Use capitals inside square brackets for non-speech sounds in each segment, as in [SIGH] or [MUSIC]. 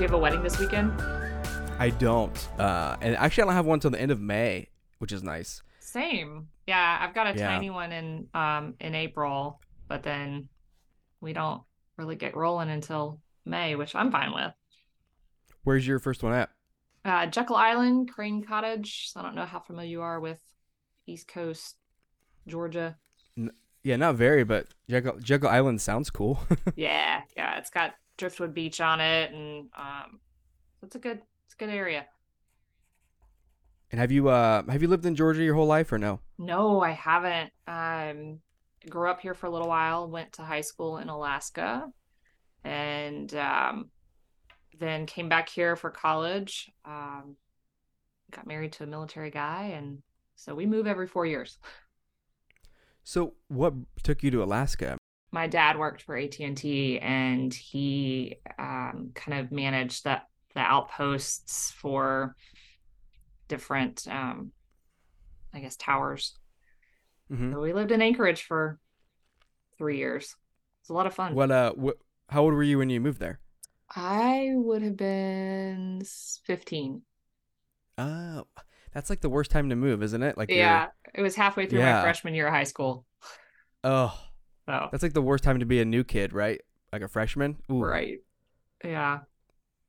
Do you have a wedding this weekend? I don't. Uh, and actually, I don't have one till the end of May, which is nice. Same. Yeah, I've got a Yeah. tiny one in um in April, but then we don't really get rolling until May, which I'm fine with. Where's your first one at? Uh, Jekyll Island, Crane Cottage. I don't know how familiar you are with East Coast, Georgia. Yeah, not very, but Jekyll, Jekyll Island sounds cool. [LAUGHS] yeah, yeah, it's got Driftwood Beach on it, and um, it's a good, it's a good area. and have you uh have you lived in Georgia your whole life or no? No, I haven't. Um, grew up here for a little while, went to high school in Alaska, and um, then came back here for college. Um, got married to a military guy, and so we move every four years. So what took you to Alaska? My dad worked for AT and he um, kind of managed that the outposts for different, um, I guess, towers. hmm So we lived in Anchorage for three years. It's a lot of fun. What uh what? How old were you when you moved there? I would have been 15. Oh, that's like the worst time to move, isn't it? Like you're- Yeah, it was halfway through Yeah. my freshman year of high school. Oh, So, that's like the worst time to be a new kid, right? Like a freshman. Ooh. right. Yeah. And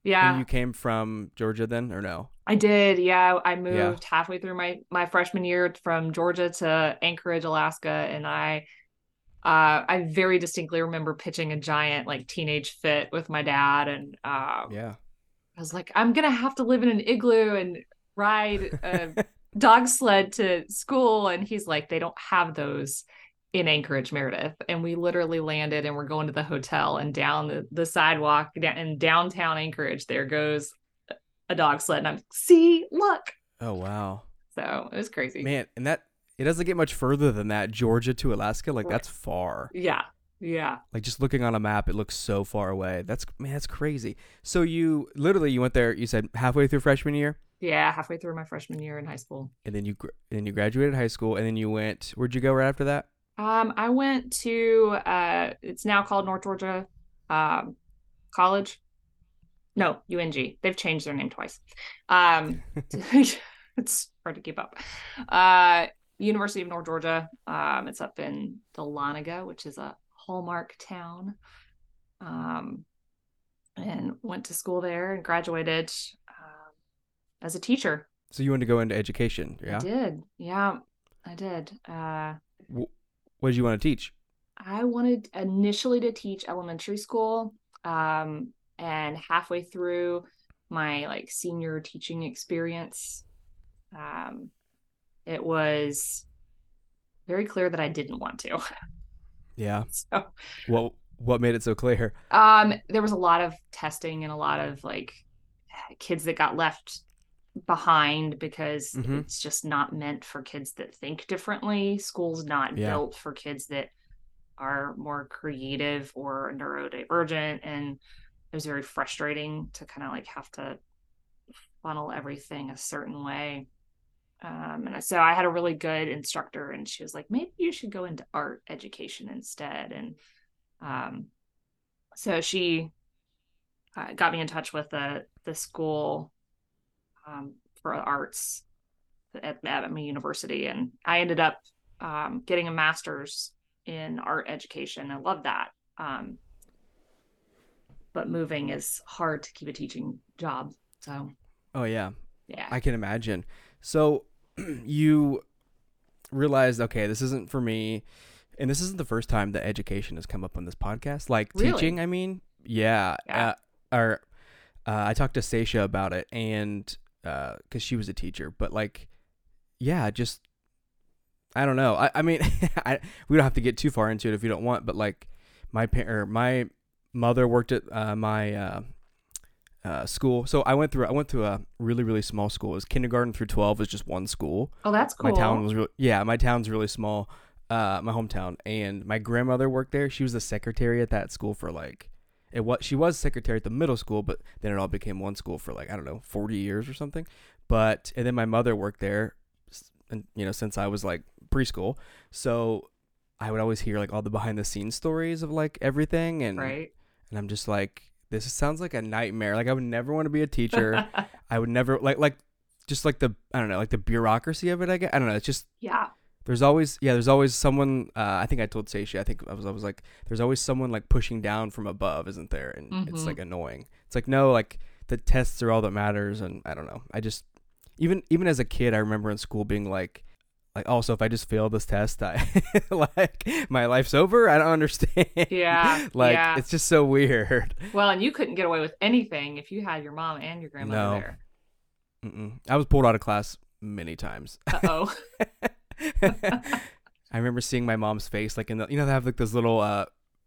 Yeah, you came from Georgia then, or no? I did. Yeah, I moved halfway through my my freshman year from Georgia to Anchorage, Alaska, and I uh I very distinctly remember pitching a giant like teenage fit with my dad and um Yeah. I was like, I'm gonna have to live in an igloo and ride a [LAUGHS] dog sled to school. And he's like, they don't have those in Anchorage, Meredith. And we literally landed and we're going to the hotel and down the, the sidewalk in downtown Anchorage, there goes a dog sled. And I'm see, look. Oh wow, So it was crazy. man, and that it doesn't get much further than that. Georgia to Alaska, like Right. that's far. Yeah. Yeah. Like just looking on a map, it looks so far away. That's man, that's crazy. So you literally you went there. You said halfway through freshman year, Yeah. Halfway through my freshman year in high school. and then you and then you graduated high school, and then you went. Where'd you go right after that? Um, I went to uh it's now called North Georgia um College. No, UNG. They've changed their name twice. Um [LAUGHS] [LAUGHS] it's hard to keep up. Uh University of North Georgia. Um it's up in Dahlonega, which is a hallmark town. Um and went to school there and graduated um, as a teacher. So you wanted to go into education, yeah? I did. Yeah, I did. Uh What did you want to teach? I wanted initially to teach elementary school. Um, and halfway through my like senior teaching experience, um, it was very clear that I didn't want to. Yeah. [LAUGHS] So, What What made it so clear? um, there was a lot of testing and a lot of like kids that got left behind because Mhm. it's just not meant for kids that think differently. School's not Yeah. built for kids that are more creative or neurodivergent. And it was very frustrating to kind of like have to funnel everything a certain way. Um, and so I had a really good instructor, and she was like, maybe you should go into art education instead. And um, so she uh, got me in touch with the the school um, for arts at, at my university, and I ended up um, getting a master's in art education. I love that. Um, but moving is hard to keep a teaching job. So Oh yeah, yeah, I can imagine. So [CLEARS THROAT] you realized, okay, this isn't for me, and this isn't the first time that education has come up on this podcast. Like Really? teaching, I mean, yeah. Yeah. Uh, or uh, I talked to Seisha about it, and because she was a teacher, but like, yeah, just I don't know. I, I mean, [LAUGHS] I, we don't have to get too far into it if you don't want, but like, my parent, my mother worked at uh, my uh, uh, school, so I went through I went through a really really small school. It was kindergarten through twelve was just one school. oh, that's cool. My town was real. Yeah, my town's really small. Uh, my hometown, and my grandmother worked there. She was the secretary at that school for like, it was she was secretary at the middle school, but then it all became one school for like I don't know forty years or something. But and then my mother worked there, and you know since I was like preschool, so I would always hear like all the behind the scenes stories of like everything, and right? and I'm just like this sounds like a nightmare. Like I would never want to be a teacher. [LAUGHS] I would never like like just like the I don't know like the bureaucracy of it. I guess I don't know. It's just yeah. There's always yeah. There's always someone. Uh, I think I told Sasha. I think I was I was like, there's always someone like pushing down from above, isn't there? And mm-hmm. it's like annoying. It's like no, like the tests are all that matters, and I don't know. I just even even as a kid, I remember in school being like, like also if I just fail this test, I [LAUGHS] like my life's over. I don't understand. Yeah, [LAUGHS] like yeah. it's just so weird. Well, and you couldn't get away with anything if you had your mom and your grandmother no. there. Mm-mm. I was pulled out of class many times. Uh oh. [LAUGHS] [LAUGHS] I remember seeing my mom's face, like in the, you know, they have like those little uh,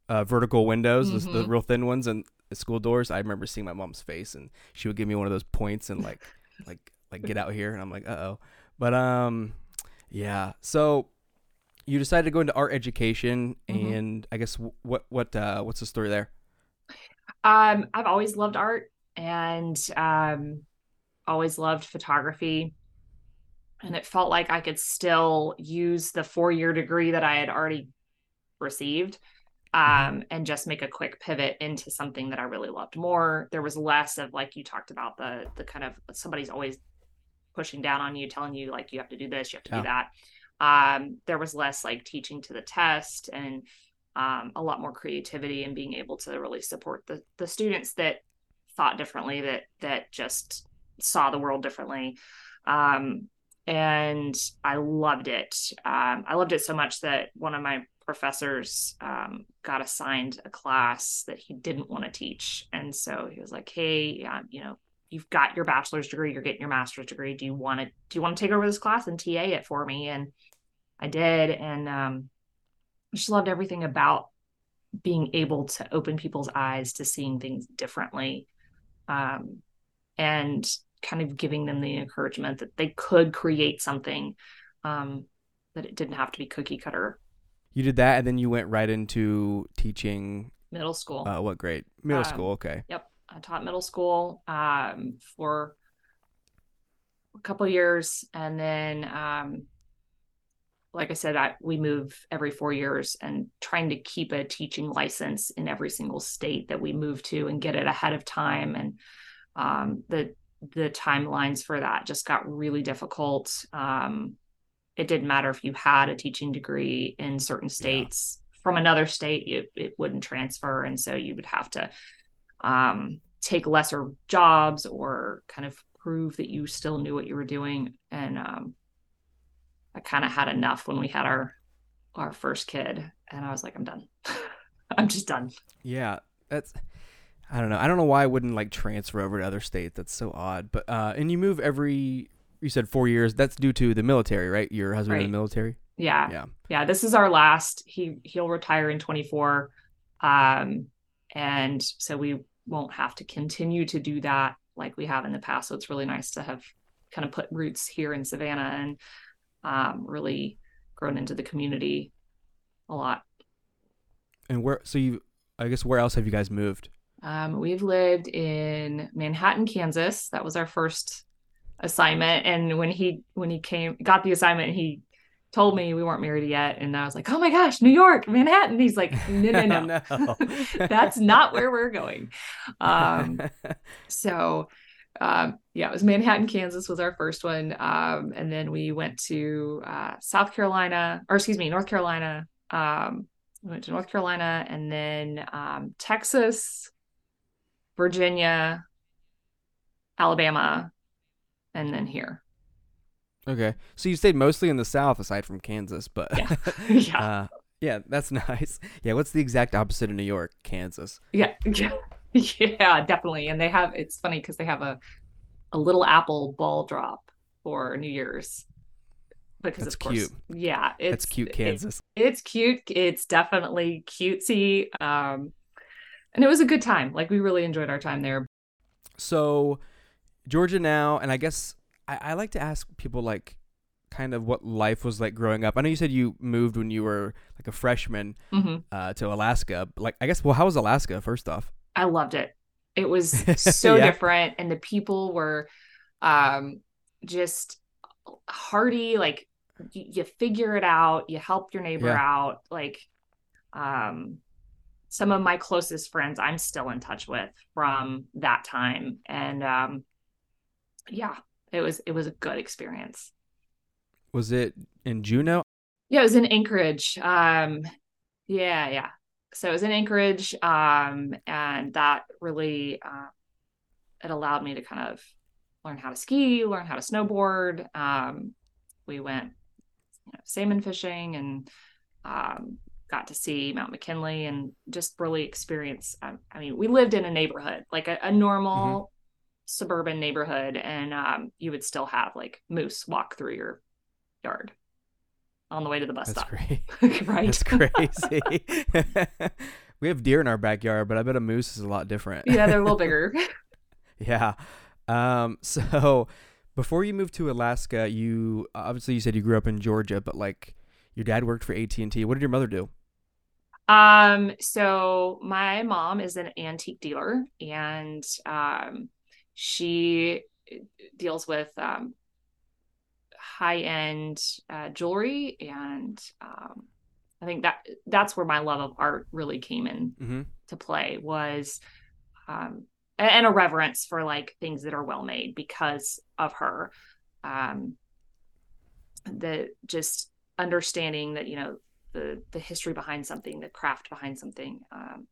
uh vertical windows, mm-hmm. those, the mm-hmm. real thin ones, and the school doors. I remember seeing my mom's face, and she would give me one of those points and like, like, like get out here, and I'm like, uh oh. But um, yeah. So you decided to go into art education, mm-hmm. and I guess what what uh what's the story there? Um, I've always loved art, and um, always loved photography and it felt like I could still use the four year degree that I had already received mm-hmm. um, and just make a quick pivot into something that I really loved more. There was less of like you talked about the the kind of somebody's always pushing down on you, telling you like you have to do this, you have to yeah. do that. Um, there was less like teaching to the test and um, a lot more creativity and being able to really support the the students that thought differently, that that just saw the world differently. Um, and I loved it. Um, I loved it so much that one of my professors um, got assigned a class that he didn't want to teach, and so he was like, "Hey, yeah, you know, you've got your bachelor's degree, you're getting your master's degree. Do you want to do you want to take over this class and TA it for me?" And I did, and um, I just loved everything about being able to open people's eyes to seeing things differently. Um, and kind of giving them the encouragement that they could create something um, that it didn't have to be cookie cutter. You did that, and then you went right into teaching middle school. Uh, what grade? Middle um, school. Okay. Yep, I taught middle school um, for a couple years, and then, um, like I said, I, we move every four years, and trying to keep a teaching license in every single state that we move to, and get it ahead of time, and um, the the timelines for that just got really difficult. Um, it didn't matter if you had a teaching degree in certain states yeah. from another state, it, it wouldn't transfer. And so you would have to um, take lesser jobs or kind of prove that you still knew what you were doing. And um, I kind of had enough when we had our our first kid, and I was like, I'm done. [LAUGHS] I'm just done. Yeah, that's I don't know. I don't know why I wouldn't like transfer over to other states. That's so odd. But uh, and you move every. You said four years. That's due to the military, right? Your husband right. in the military. Yeah. Yeah. Yeah. This is our last. He he'll retire in 24, um, and so we won't have to continue to do that like we have in the past. So it's really nice to have kind of put roots here in Savannah and um, really grown into the community a lot. And where? So you, I guess, where else have you guys moved? Um, we've lived in Manhattan, Kansas. That was our first assignment. And when he when he came got the assignment, he told me we weren't married yet, and I was like, "Oh my gosh, New York, Manhattan." He's like, [LAUGHS] "No, no, no, no. [LAUGHS] that's not where we're going." Um, [LAUGHS] so, um, yeah, it was Manhattan, Kansas was our first one, um, and then we went to uh, South Carolina, or excuse me, North Carolina. Um, we went to North Carolina, and then um, Texas, Virginia, Alabama, and then here. Okay, so you stayed mostly in the South, aside from Kansas, but yeah, [LAUGHS] yeah, uh, yeah, that's [LAUGHS] nice. Yeah, what's the exact opposite of New York? Kansas. Yeah, yeah, [LAUGHS] yeah, definitely. And they have. It's funny because they have a a little apple ball drop for New Year's. Because that's of course, cute. yeah, it's that's cute, Kansas. It, it's cute. It's definitely cutesy. Um, and it was a good time. Like we really enjoyed our time there. So, Georgia now, and I guess I, I like to ask people like kind of what life was like growing up. I know you said you moved when you were like a freshman mm-hmm. uh, to Alaska. Like, I guess, well, how was Alaska first off? I loved it. It was [LAUGHS] so yeah. different, and the people were um, just hearty. Like, you, you figure it out, you help your neighbor yeah. out. Like, um, some of my closest friends I'm still in touch with from that time. And um, yeah, it was it was a good experience. Was it in Juneau? Yeah, it was in Anchorage. Um, yeah, yeah. So it was in Anchorage, um, and that really uh, it allowed me to kind of learn how to ski, learn how to snowboard. Um, we went you know, salmon fishing and um, got to see Mount McKinley and just really experience. Um, I mean, we lived in a neighborhood, like a, a normal mm-hmm. suburban neighborhood, and um, you would still have like moose walk through your yard on the way to the bus That's stop. [LAUGHS] Right. That's crazy. [LAUGHS] we have deer in our backyard, but I bet a moose is a lot different. yeah, they're a little [LAUGHS] bigger. yeah. Um, so before you moved to Alaska, you obviously you said you grew up in Georgia, but like your dad worked for AT&T. What did your mother do? Um, so my mom is an antique dealer and um she deals with um high-end uh, jewelry and um I think that that's where my love of art really came in mm-hmm. to play was um and a reverence for like things that are well made because of her um the just understanding that you know the the history behind something the craft behind something um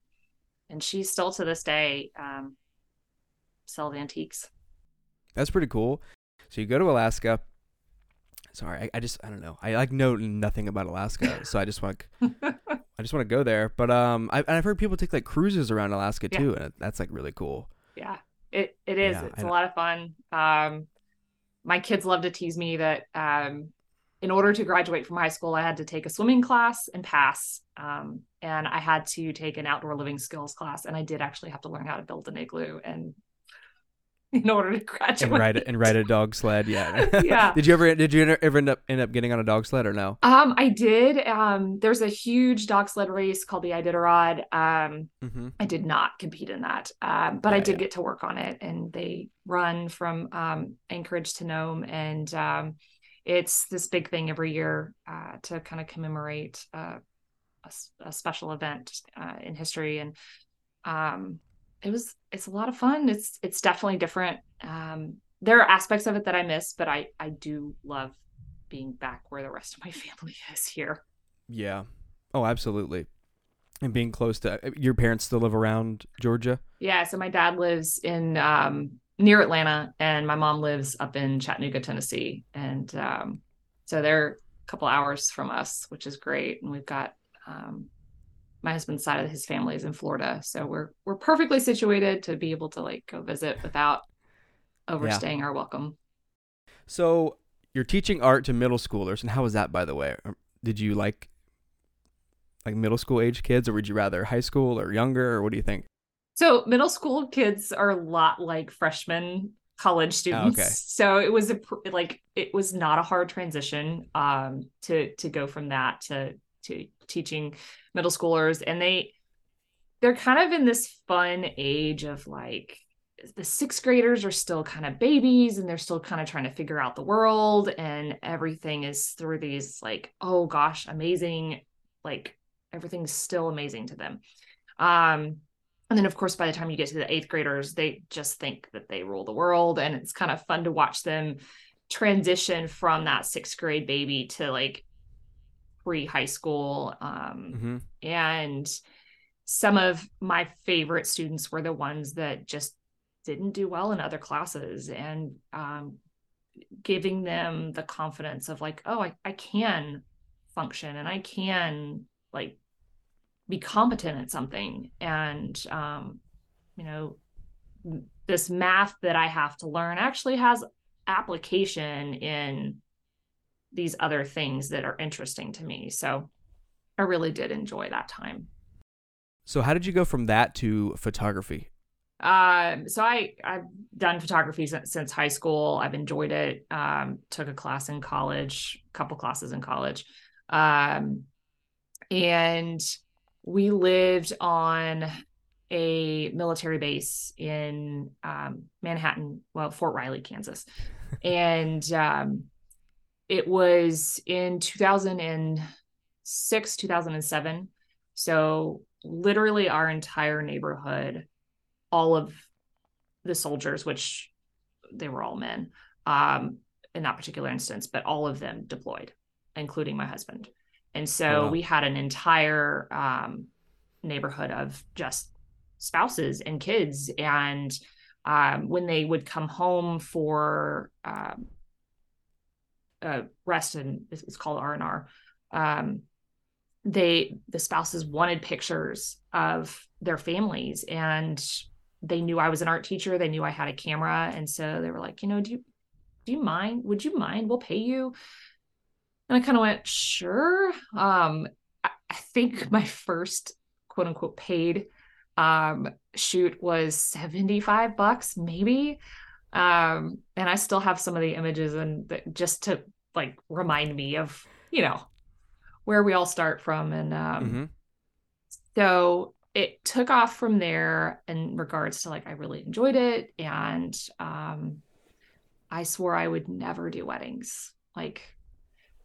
and she's still to this day um sells antiques that's pretty cool so you go to alaska sorry I, I just i don't know i like know nothing about alaska [LAUGHS] so i just want I just want to go there. But um, I, have heard people take like cruises around Alaska too, yeah. and that's like really cool. Yeah, it it is. Yeah, it's a lot of fun. Um, my kids love to tease me that um, in order to graduate from high school, I had to take a swimming class and pass. Um, and I had to take an outdoor living skills class, and I did actually have to learn how to build an igloo and [LAUGHS] in order to graduate. And ride and ride a dog sled. Yeah. [LAUGHS] yeah. [LAUGHS] did you ever did you ever end up end up getting on a dog sled or no? Um, I did. Um, there's a huge dog sled race called the Iditarod. Um, mm-hmm. I did not compete in that, um, but yeah, I did yeah. get to work on it, and they run from um, Anchorage to Nome, and um, it's this big thing every year uh, to kind of commemorate uh, a, a, special event uh, in history, and um, it was it's a lot of fun. It's it's definitely different. Um, there are aspects of it that I miss, but I I do love being back where the rest of my [LAUGHS] family is here. Yeah. Oh, absolutely. And being close to uh, your parents still live around Georgia? Yeah, so my dad lives in um, near Atlanta and my mom lives up in Chattanooga, Tennessee. And um, so they're a couple hours from us, which is great. And we've got um, my husband's side of his family is in Florida, so we're we're perfectly situated to be able to like go visit without overstaying yeah. our welcome. So you're teaching art to middle schoolers, and how was that, by the way? Did you like like middle school age kids, or would you rather high school or younger, or what do you think? So middle school kids are a lot like freshmen college students. Oh, okay. So it was a like it was not a hard transition um to to go from that to to teaching middle schoolers and they they're kind of in this fun age of like the sixth graders are still kind of babies and they're still kind of trying to figure out the world and everything is through these like oh gosh amazing like everything's still amazing to them um and then of course by the time you get to the eighth graders they just think that they rule the world and it's kind of fun to watch them transition from that sixth grade baby to like pre high school. Um, mm-hmm. And some of my favorite students were the ones that just didn't do well in other classes and um, giving them the confidence of like, oh, I, I can function and I can like be competent at something. And, um, you know, this math that I have to learn actually has application in these other things that are interesting to me. So I really did enjoy that time. So how did you go from that to photography? Um, so I I've done photography since, since high school. I've enjoyed it. Um, took a class in college, couple classes in college, um, and we lived on a military base in um, Manhattan, well, Fort Riley, Kansas, [LAUGHS] and um, it was in 2006 2007 So literally our entire neighborhood, all of the soldiers, which they were all men, um, in that particular instance, but all of them deployed, including my husband. And so wow. we had an entire um, neighborhood of just spouses and kids. And um, when they would come home for um, uh, rest, and it's it's called R and R, um, they the spouses wanted pictures of their families, and they knew I was an art teacher. They knew I had a camera, and so they were like, you know, do you do you mind? Would you mind? We'll pay you. And I kind of went, sure. Um, I, think my first quote unquote paid um shoot was 75 bucks, maybe. Um, and I still have some of the images and that just to like remind me of, you know, where we all start from. And um Mhm. so it took off from there in regards to like I really enjoyed it and um I swore I would never do weddings. Like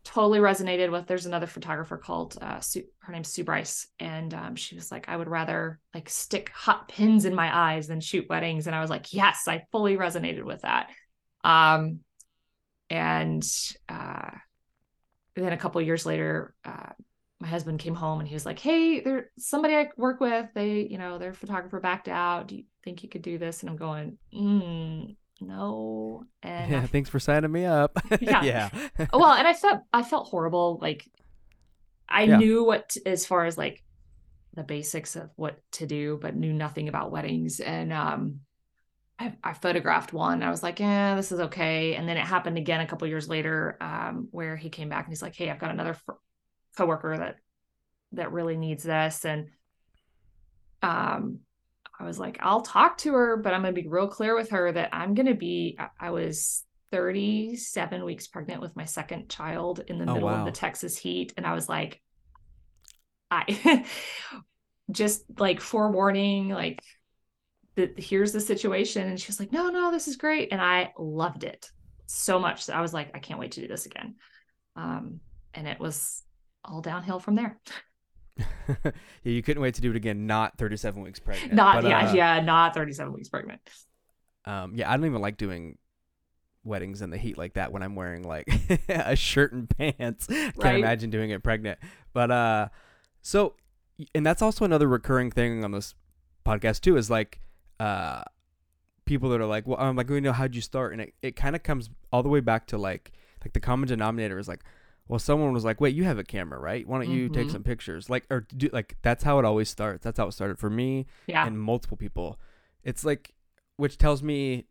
totally resonated with there's another photographer called uh Sue, her name's Sue Bryce and um she was like I would rather like stick hot pins in my eyes than shoot weddings and I was like yes I fully resonated with that. Um and uh then a couple years later uh my husband came home and he was like hey there's somebody I work with they you know their photographer backed out. Do you think you could do this? And I'm going mm, no and Yeah, I thanks for signing me up. [LAUGHS] Yeah. yeah. well and i felt i felt horrible like i Yeah. knew what as far as like the basics of what to do but knew nothing about weddings and um I, I photographed one i was like yeah this is okay and then it happened again a couple years later um where he came back and he's like hey i've got another fr- coworker that that really needs this and um i was like i'll talk to her but i'm going to be real clear with her that i'm going to be I, was 37 weeks pregnant with my second child in the Oh, middle of the texas heat and i was like i [LAUGHS] just like forewarning like the, here's the situation and she was like no no this is great and i loved it so much that i was like i can't wait to do this again um and it was all downhill from there [LAUGHS] yeah, you couldn't wait to do it again. Not 37 weeks pregnant. not But, yeah uh, yeah not 37 weeks pregnant Um, yeah, I don't even like doing weddings in the heat like that when I'm wearing like [LAUGHS] a shirt and pants. [LAUGHS] Can't imagine doing it pregnant. But uh, so, and that's also another recurring thing on this podcast too is like, uh, people that are like, well, I'm like, we know how'd you start, and it, it kind of comes all the way back to like, like the common denominator is like, well, someone was like, wait, you have a camera, right? Why don't you take Mhm. some pictures? Like, or do like that's how it always starts. That's how it started for me yeah and multiple people. It's like, which tells me,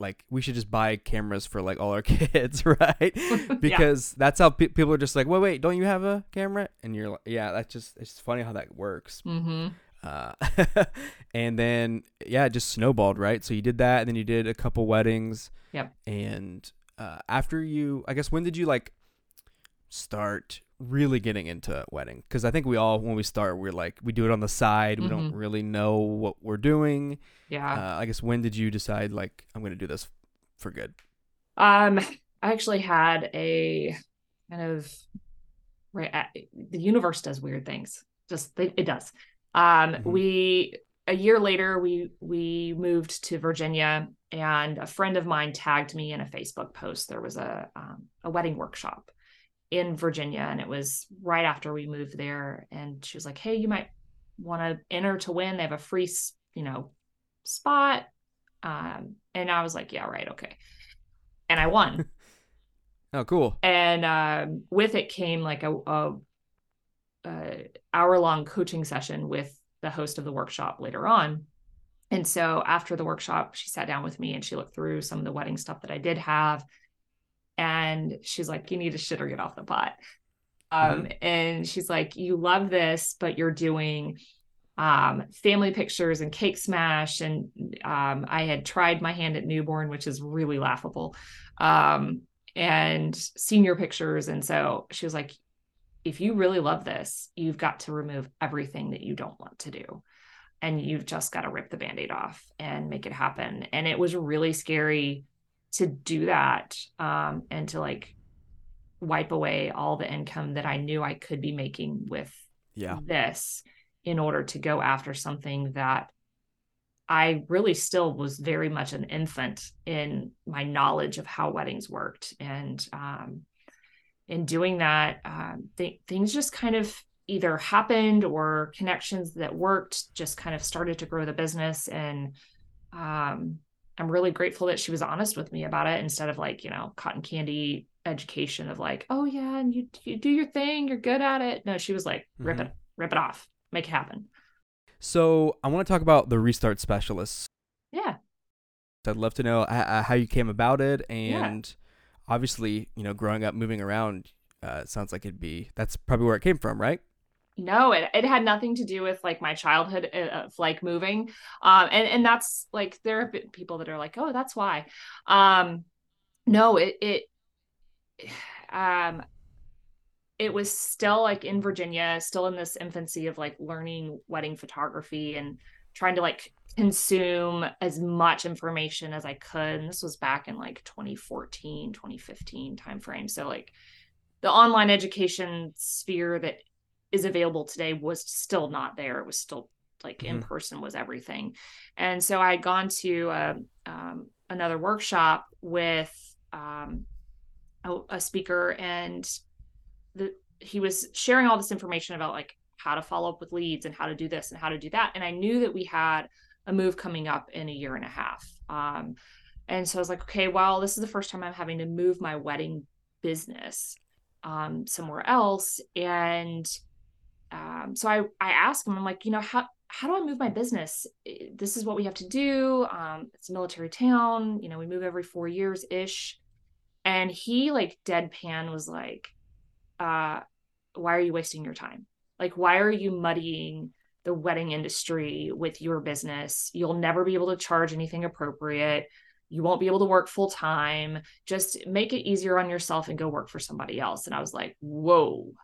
like, we should just buy cameras for like all our [LAUGHS] kids, right? [LAUGHS] Because that's how pe- people are just like, wait, wait, don't you have a camera? And you're like, yeah, that's just it's funny how that works. mm-hmm. Uh, [LAUGHS] and then yeah, it just snowballed, right? So you did that, and then you did a couple weddings. Yep. And uh, after you, I guess, when did you like start really getting into wedding? Because I think we all, when we start, we're like, we do it on the side. We don't Mhm. really know what we're doing. yeah Uh, I guess when did you decide like I'm gonna do this for good? Um, I actually had a kind of right. At, the universe does weird things. Just it, it does. Um, Mhm. we a year later we we moved to Virginia, and a friend of mine tagged me in a Facebook post. There was a um, a wedding workshop in Virginia, and it was right after we moved there. And she was like, "Hey, you might want to enter to win. They have a free, you know, spot." Um, and I was like, "Yeah, right, okay." And I won [LAUGHS] Oh, cool. and um, with it came like a, a, a hour long coaching session with the host of the workshop later on and so after the workshop she sat down with me and she looked through some of the wedding stuff that i did have and she's like you need to shit or get off the pot um, and she's like you love this but you're doing um, family pictures and cake smash and um, i had tried my hand at newborn which is really laughable um, and senior pictures. And so she was like, if you really love this, you've got to remove everything that you don't want to do. And you've just got to rip the band aid off and make it happen. And it was really scary to do that um, and to like wipe away all the income that I knew I could be making with yeah. this in order to go after something that I really still was very much an infant in my knowledge of how weddings worked. And um, in doing that, um, th- things just kind of either happened or connections that worked just kind of started to grow the business. And um, I'm really grateful that she was honest with me about it instead of like, you know, cotton candy education of like, oh yeah, and you you do your thing, you're good at it. No, she was like, rip mm-hmm. it, rip it off, make it happen. So I want to talk about the restart specialists. Yeah. I'd love to know how you came about it, and yeah. obviously, you know, growing up, moving around, uh, sounds like it'd be that's probably where it came from, right? No, it, it had nothing to do with like my childhood uh, of like moving, um, and and that's like there been people that are like, oh, that's why. Um, no, it it [SIGHS] um it was still like in Virginia, still in this infancy of like learning wedding photography and trying to like consume as much information as I could. And this was back in like 2014, 2015 timeframe. So like the online education sphere that is available today was still not there. It was still like mm-hmm. in person was everything. And so I had gone to a, um, another workshop with um, a, a speaker and the he was sharing all this information about like how to follow up with leads and how to do this and how to do that and i knew that we had a move coming up in a year and a half um, and so i was like okay well this is the first time i'm having to move my wedding business um, somewhere else and um, so i i asked him i'm like you know how how do I move my business? This is what we have to do. Um, it's a military town. You know, we move every four years ish. And he like deadpan was like, uh, why are you wasting your time? Like, why are you muddying the wedding industry with your business? You'll never be able to charge anything appropriate. You won't be able to work full time. Just make it easier on yourself and go work for somebody else. And I was like, whoa.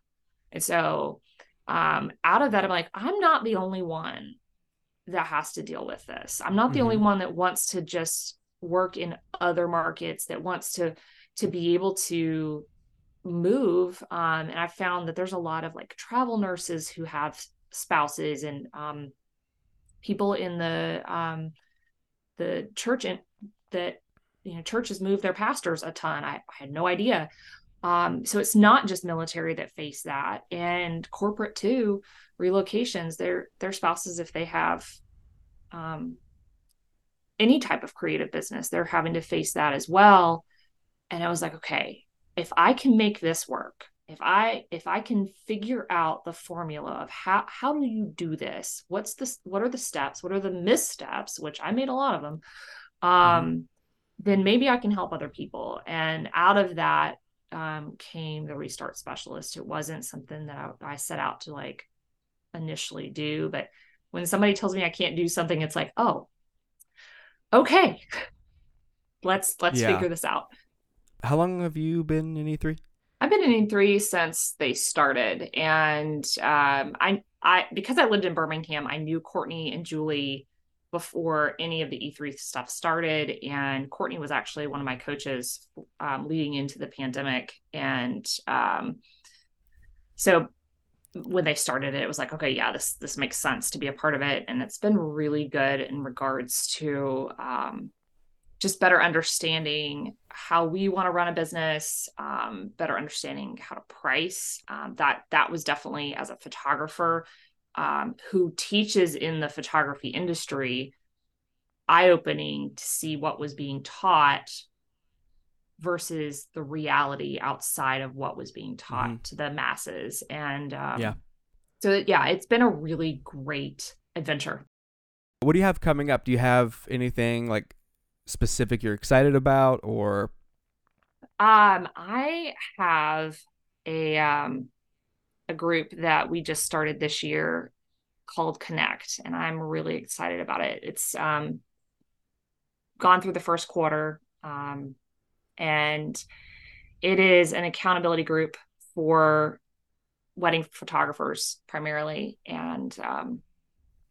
And so um, out of that, I'm like, I'm not the only one that has to deal with this. I'm not the mm-hmm. only one that wants to just work in other markets, that wants to to be able to move um, and i found that there's a lot of like travel nurses who have spouses and um, people in the um, the church in, that you know churches move their pastors a ton i, I had no idea um, so it's not just military that face that and corporate too relocations their their spouses if they have um, any type of creative business they're having to face that as well and i was like okay if I can make this work, if I if I can figure out the formula of how how do you do this? What's this what are the steps? What are the missteps, which I made a lot of them. Um mm-hmm. then maybe I can help other people. And out of that um, came the restart specialist. It wasn't something that I, I set out to like initially do, but when somebody tells me I can't do something, it's like, oh, okay, [LAUGHS] let's let's yeah. figure this out how long have you been in E3? I've been in E3 since they started, and um, I, I because I lived in Birmingham, I knew Courtney and Julie before any of the E3 stuff started, and Courtney was actually one of my coaches um, leading into the pandemic, and um, so when they started it, it was like, okay, yeah, this this makes sense to be a part of it, and it's been really good in regards to um, just better understanding how we want to run a business um, better understanding how to price. Um, that that was definitely as a photographer um, who teaches in the photography industry eye-opening to see what was being taught versus the reality outside of what was being taught mm-hmm. to the masses. And um, yeah. so yeah it's been a really great adventure. What do you have coming up? Do you have anything like specific you're excited about or um I have a um a group that we just started this year called Connect and I'm really excited about it. It's um gone through the first quarter um and it is an accountability group for wedding photographers primarily and um,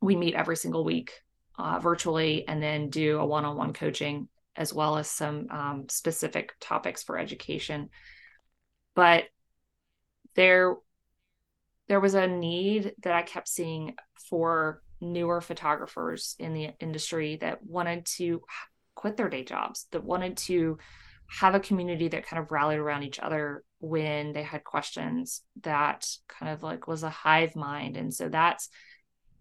we meet every single week uh, virtually and then do a one-on-one coaching as well as some um, specific topics for education but there there was a need that I kept seeing for newer photographers in the industry that wanted to quit their day jobs, that wanted to have a community that kind of rallied around each other when they had questions that kind of like was a hive mind. And so that's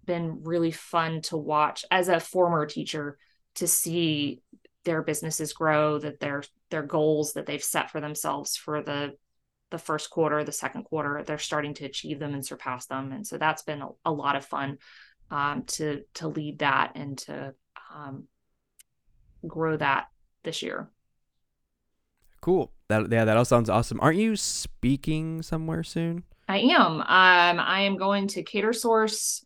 been really fun to watch as a former teacher to see their businesses grow, that their their goals that they've set for themselves for the the first quarter, the second quarter, they're starting to achieve them and surpass them. And so that's been a, a lot of fun um, to to lead that and to um, grow that this year. Cool. That yeah, that all sounds awesome. Aren't you speaking somewhere soon? I am. Um, I am going to Catersource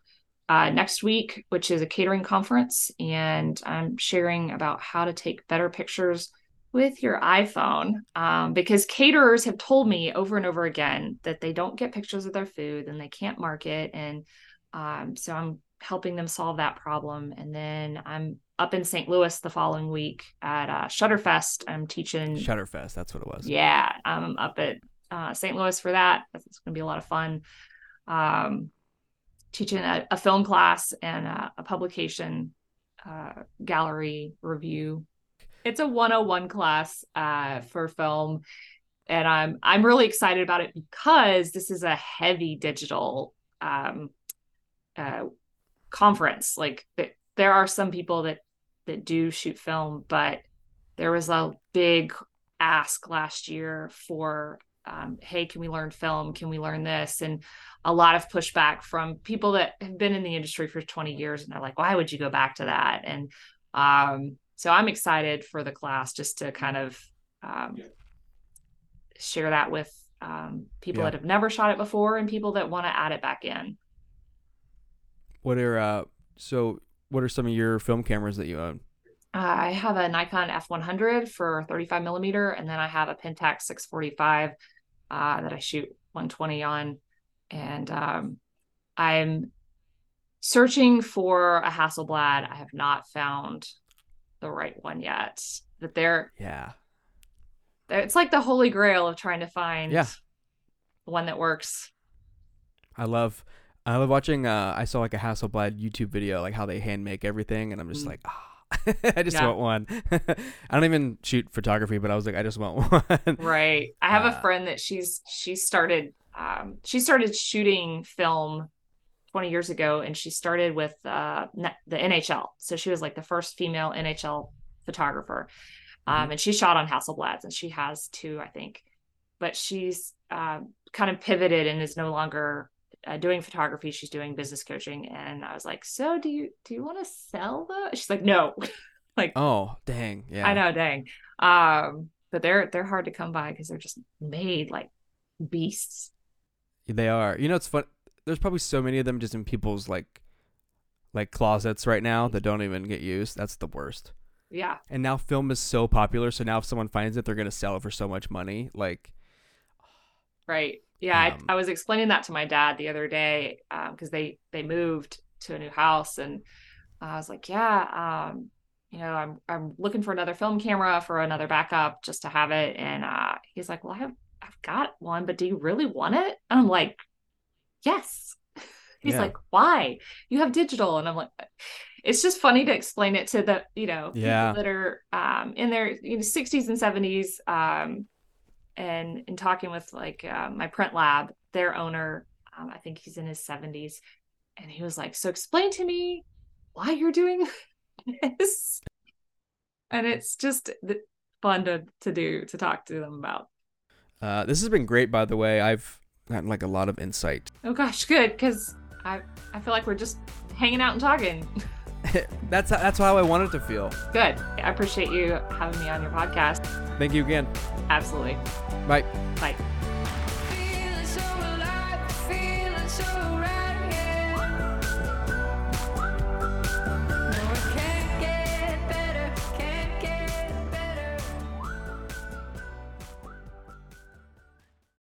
uh, next week, which is a catering conference, and I'm sharing about how to take better pictures with your iPhone. Um, because caterers have told me over and over again that they don't get pictures of their food and they can't market, and um, so I'm helping them solve that problem. And then I'm up in St. Louis the following week at uh, Shutterfest. I'm teaching Shutterfest. That's what it was. Yeah, I'm up at uh, St. Louis for that. It's going to be a lot of fun. Um, teaching a, a, film class and a, a publication uh, gallery review. It's a 101 class uh, for film, and I'm I'm really excited about it because this is a heavy digital um, uh, conference. Like there are some people that that do shoot film, but there was a big ask last year for um, hey can we learn film? Can we learn this? And a lot of pushback from people that have been in the industry for 20 years and they're like why would you go back to that? And um, so i'm excited for the class just to kind of um, yeah. share that with um, people yeah. that have never shot it before and people that want to add it back in what are uh, so what are some of your film cameras that you own? Uh, I have a Nikon F100 for 35 millimeter, and then I have a Pentax 645 uh, that I shoot 120 on. And um, I'm searching for a Hasselblad. I have not found the right one yet. That they're yeah, they're, it's like the holy grail of trying to find yeah the one that works. I love I love watching. Uh, I saw like a Hasselblad YouTube video, like how they hand make everything, and I'm just mm. like, ah. [LAUGHS] I just yeah. want one. [LAUGHS] I don't even shoot photography, but I was like, I just want [LAUGHS] one. right. I have uh, a friend that she's she started um, she started shooting film 20 years ago, and she started with uh, the NHL. So she was like the first female NHL photographer, um, mm-hmm. and she shot on Hasselblads, and she has two, I think. But she's uh, kind of pivoted and is no longer uh, doing photography. She's doing business coaching, and I was like, "So do you do you want to sell those?" She's like, "No." [LAUGHS] like, oh dang, yeah, I know, dang. Um, but they're they're hard to come by because they're just made like beasts. They are. You know, it's fun. There's probably so many of them just in people's like like closets right now that don't even get used. That's the worst. Yeah. And now film is so popular, so now if someone finds it, they're gonna sell it for so much money. Like, right. Yeah, um, I, I, was explaining that to my dad the other day because um, they they moved to a new house, and I was like, yeah, um, you know, I'm I'm looking for another film camera for another backup just to have it, and uh, he's like, well, I have I've got one, but do you really want it? And I'm like, yes. He's yeah. like, why? You have digital, and I'm like. It's just funny to explain it to the, you know, yeah. that are um, in their you know, 60s and 70s, um, and in talking with like uh, my print lab their owner um, i think he's in his 70s and he was like so explain to me why you're doing [LAUGHS] this and it's just fun to to do to talk to them about uh, this has been great by the way i've gotten like a lot of insight oh gosh good because i i feel like we're just hanging out and talking [LAUGHS] that's that's how I wanted to feel. Good. I appreciate you having me on your podcast. Thank you again. Absolutely. Bye. Bye.